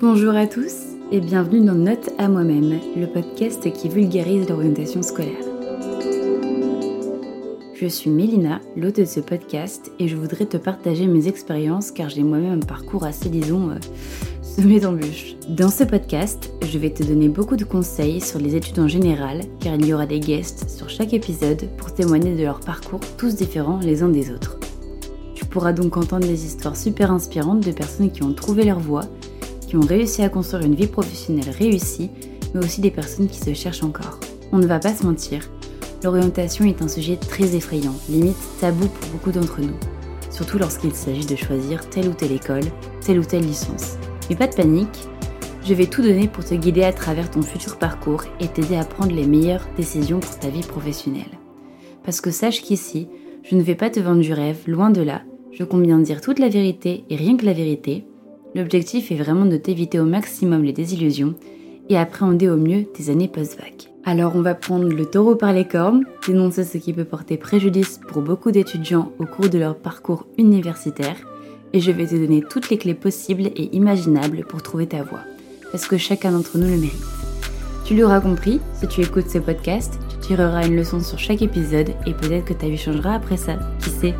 Bonjour à tous et bienvenue dans Note à moi-même, le podcast qui vulgarise l'orientation scolaire. Je suis Mélina, l'hôte de ce podcast, et je voudrais te partager mes expériences car j'ai moi-même un parcours assez, disons, euh, semé d'embûches. Dans ce podcast, je vais te donner beaucoup de conseils sur les études en général, car il y aura des guests sur chaque épisode pour témoigner de leur parcours, tous différents les uns des autres. Tu pourras donc entendre des histoires super inspirantes de personnes qui ont trouvé leur voie, qui ont réussi à construire une vie professionnelle réussie, mais aussi des personnes qui se cherchent encore. On ne va pas se mentir, l'orientation est un sujet très effrayant, limite tabou pour beaucoup d'entre nous, surtout lorsqu'il s'agit de choisir telle ou telle école, telle ou telle licence. Mais pas de panique, je vais tout donner pour te guider à travers ton futur parcours et t'aider à prendre les meilleures décisions pour ta vie professionnelle. Parce que sache qu'ici, je ne vais pas te vendre du rêve, loin de là, je compte bien dire toute la vérité et rien que la vérité. L'objectif est vraiment de t'éviter au maximum les désillusions et appréhender au mieux tes années post-vac. Alors on va prendre le taureau par les cornes, dénoncer ce qui peut porter préjudice pour beaucoup d'étudiants au cours de leur parcours universitaire, et je vais te donner toutes les clés possibles et imaginables pour trouver ta voie, parce que chacun d'entre nous le mérite. Tu l'auras compris, si tu écoutes ce podcast, tu tireras une leçon sur chaque épisode et peut-être que ta vie changera après ça, qui sait?